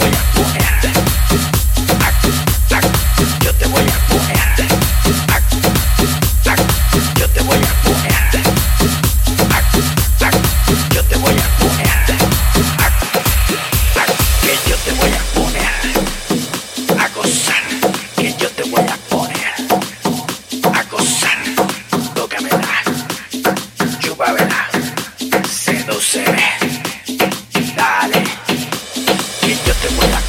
I Look at that. te muevas.